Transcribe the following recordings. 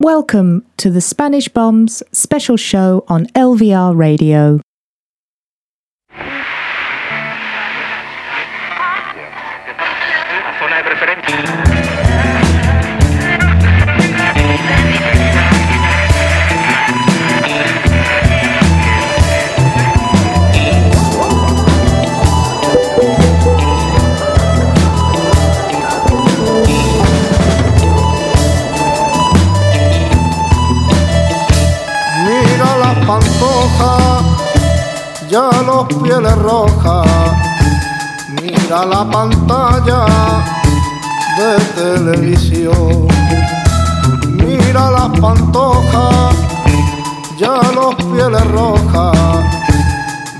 Welcome to the Spanish Bombs special show on LVR Radio. Ya los pieles rojas. Mira la pantalla de televisión. Mira las pantojas, ya los pieles rojas.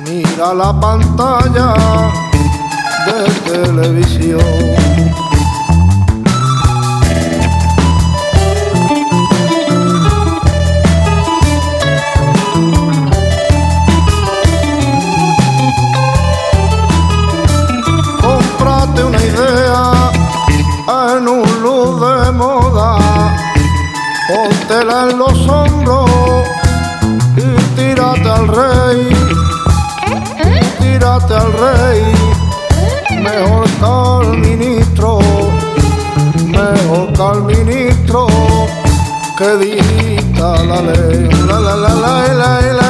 Mira la pantalla de televisión. en los hombros y tírate al rey, y tírate al rey, mejor que al ministro, mejor que al ministro que dicta la ley, la la la la la. la.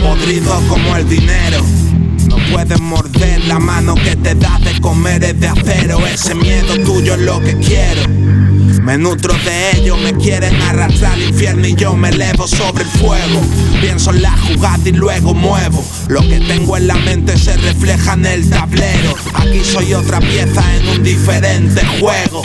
Podrido como el dinero. No puedes morder la mano que te da de comer es de acero. Ese miedo tuyo es lo que quiero. Me nutro de ello, me quieren arrastrar al infierno y yo me elevo sobre el fuego. Pienso en la jugada y luego muevo. Lo que tengo en la mente se refleja en el tablero. Aquí soy otra pieza en un diferente juego.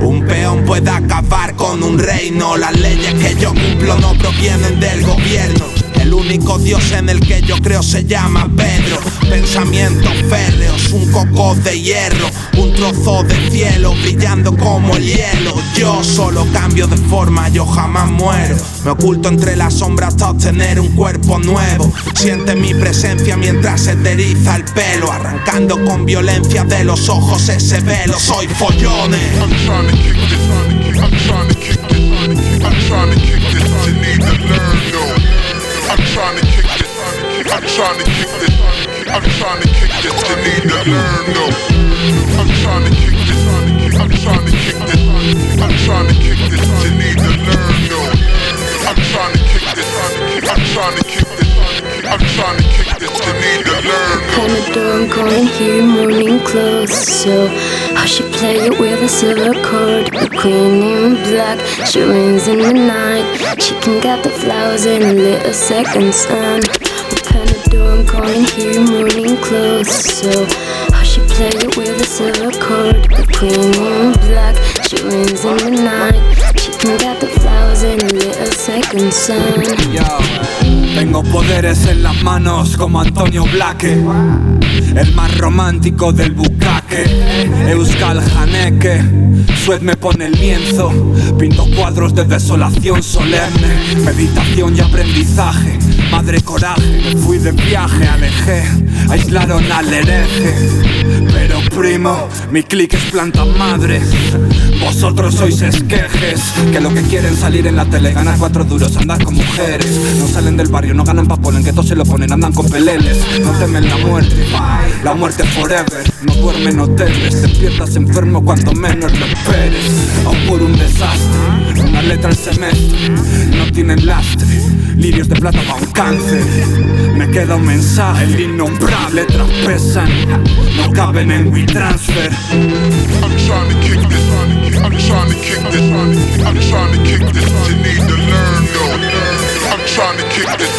Un peón puede acabar con un reino. Las leyes que yo cumplo no provienen del gobierno. El único Dios en el que yo creo se llama Pedro. Pensamientos férreos, un coco de hierro, un trozo de cielo brillando como el hielo. Yo solo cambio de forma, yo jamás muero. Me oculto entre las sombras hasta obtener un cuerpo nuevo. Siente mi presencia mientras se te eriza el pelo, arrancando con violencia de los ojos ese velo. Soy follones. I'm trying trying to kick this. I'm trying to kick this. I'm trying to kick this. You need to learn though. I'm trying to kick this. I'm trying to kick this. I'm trying to kick this. You need to learn though. I'm trying to kick this. I'm trying to kick. I'm trying to kick this. You need to learn though. Panadol, I'm calling here morning clothes. So, how she play it with a silver cord, a queen in black. She reigns in the night. She can get the flowers in a little second sun. Panadol, I'm calling here morning clothes. So, how she play it with a silver cord, a queen in black. She reigns in the night. She can get the flowers in a little second sun. Yo, tengo poderes en las manos como Antonio Blaque, el más romántico del bucaque. Euskal Haneke, Sued me pone el lienzo, pinto cuadros de desolación solemne, meditación y aprendizaje. Madre coraje, me fui de viaje, alejé, aislaron al hereje. Pero primo, mi click es planta madre. Vosotros sois esquejes, que lo que quieren salir en la tele, ganar cuatro duros, andar con mujeres. No salen del barrio, no ganan papel, en que todos se lo ponen, andan con peleles. No temen la muerte, la muerte forever. No duermen hoteles, despiertas enfermo cuando menos lo esperes. Aún por un desastre, una letra al semestre, no tienen lastre. Lirios de plata pa' un cáncer Me queda un mensaje, el innombrable Letras pesan, no caben en WeTransfer I'm trying to kick this. I'm trying to kick this. I'm trying to kick this. You need to learn though. I'm trying to kick this.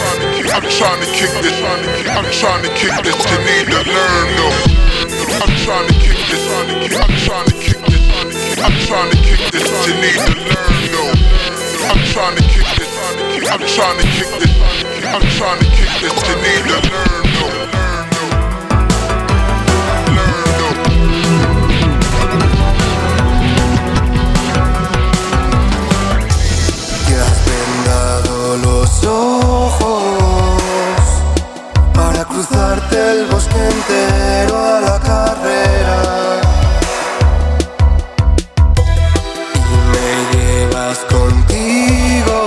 I'm trying to kick this. I'm trying to kick this. You need to learn though. I'm trying to kick this. On the kid, I'm trying to kick this. On the kid, I'm trying to kick this. You need to learn though. I'm trying to kick this. On the kid, I'm trying to kick this. I'm trying to kick this. You need to learn. Te los ojos cruzarte el bosque entero a la carrera. Y me llevas contigo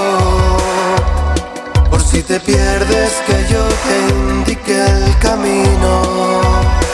por si te pierdes que yo te indique el camino.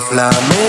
Flamenco.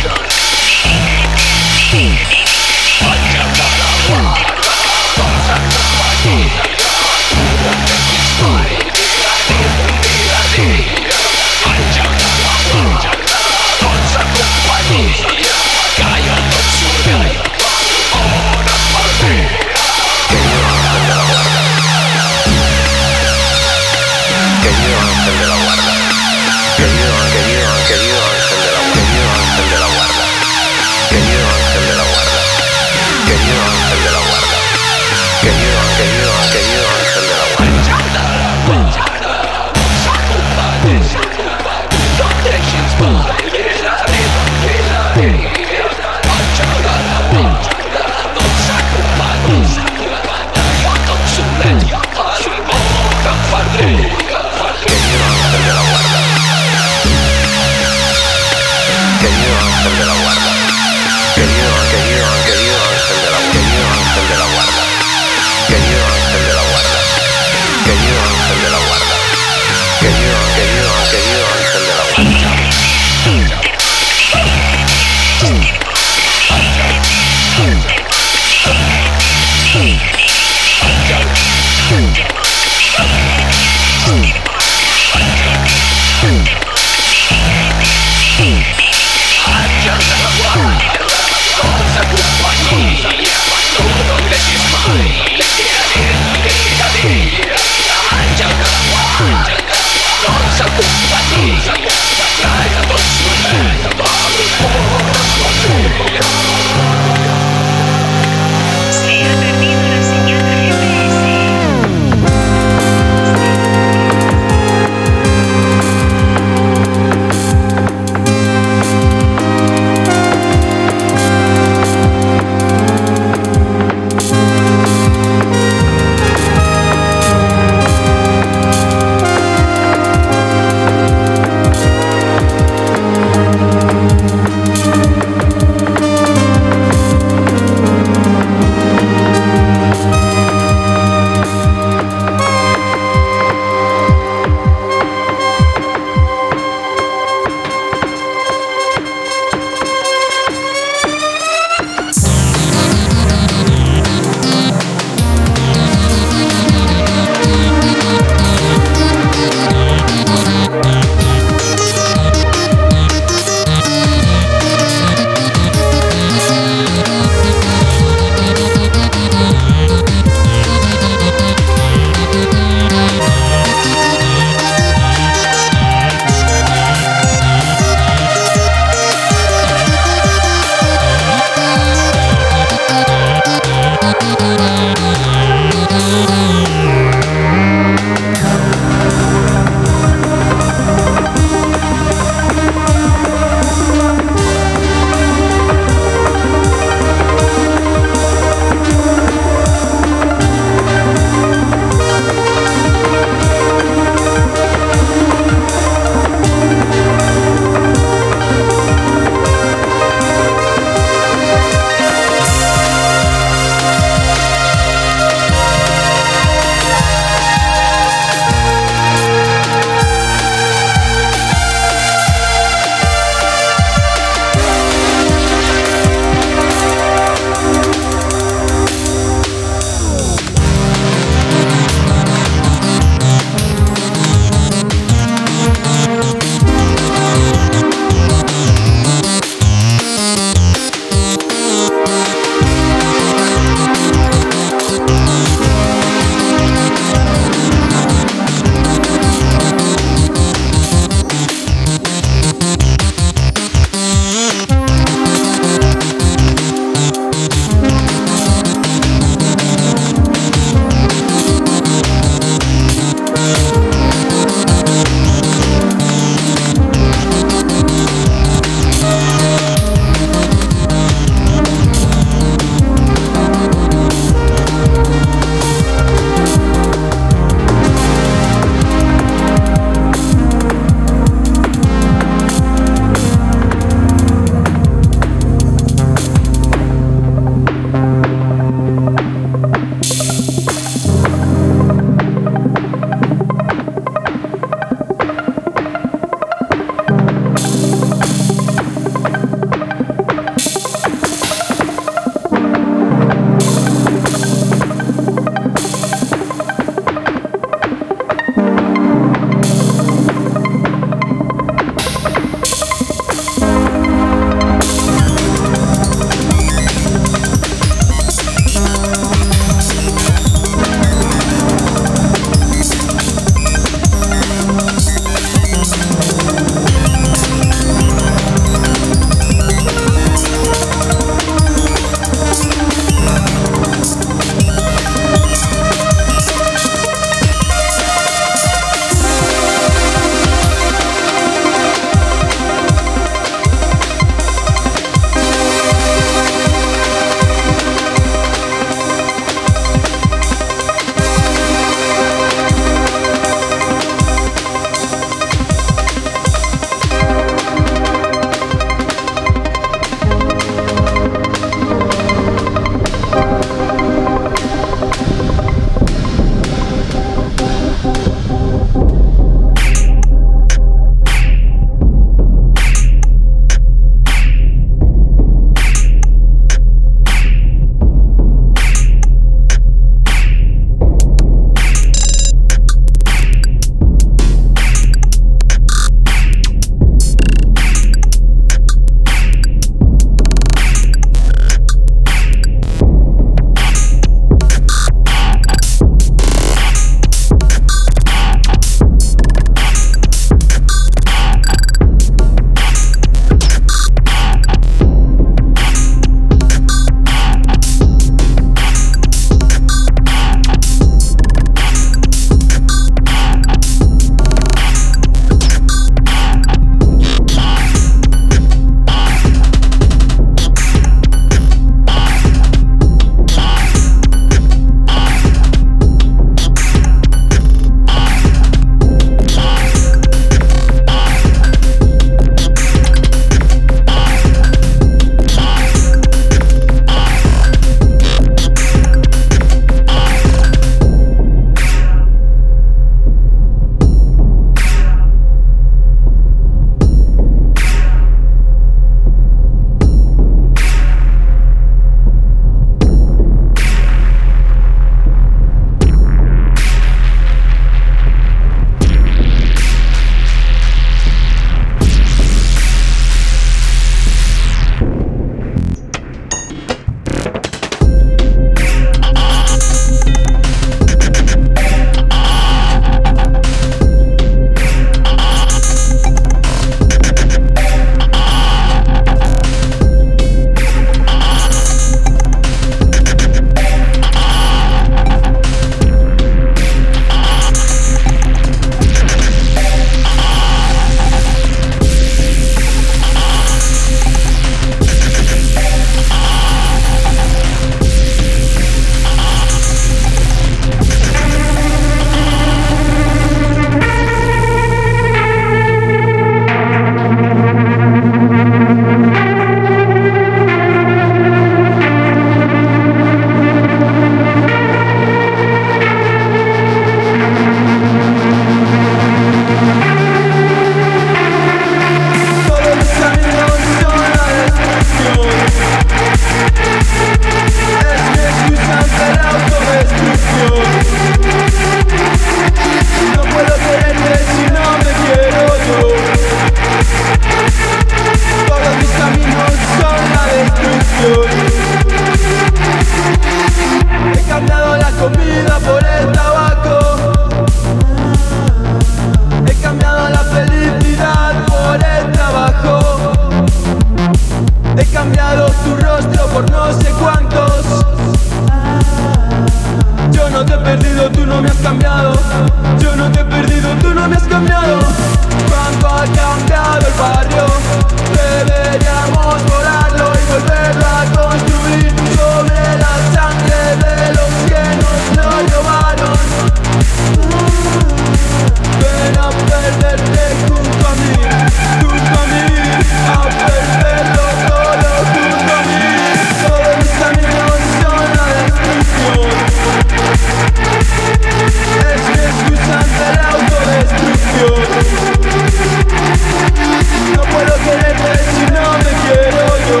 puedo quererte si no me quiero yo.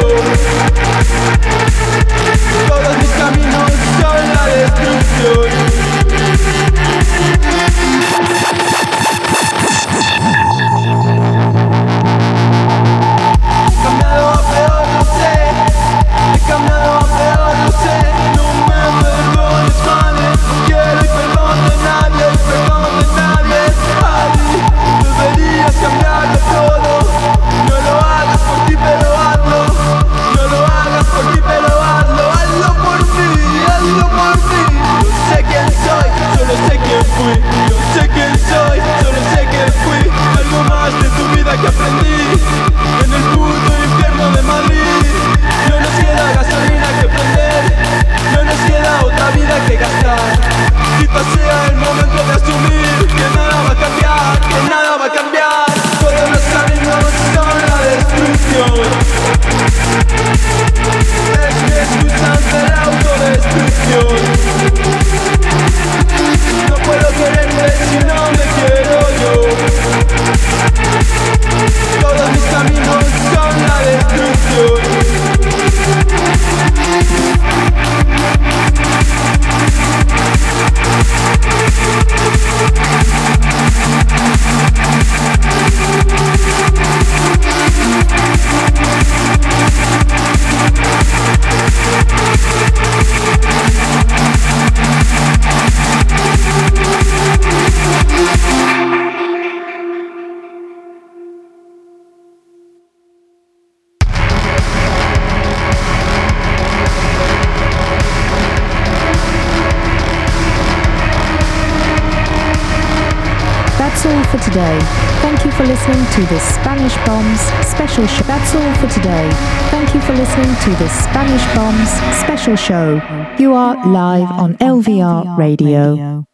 Todos mis caminos son la destrucción. que aprendí en el puto infierno de Madrid. No nos queda gasolina que prender, no nos queda otra vida que gastar. Y pasea el momento de asumir que nada va a cambiar, que nada va a cambiar. Todos nos salimos con la destrucción. To this Spanish Bombs special show. You are live on LVR Radio.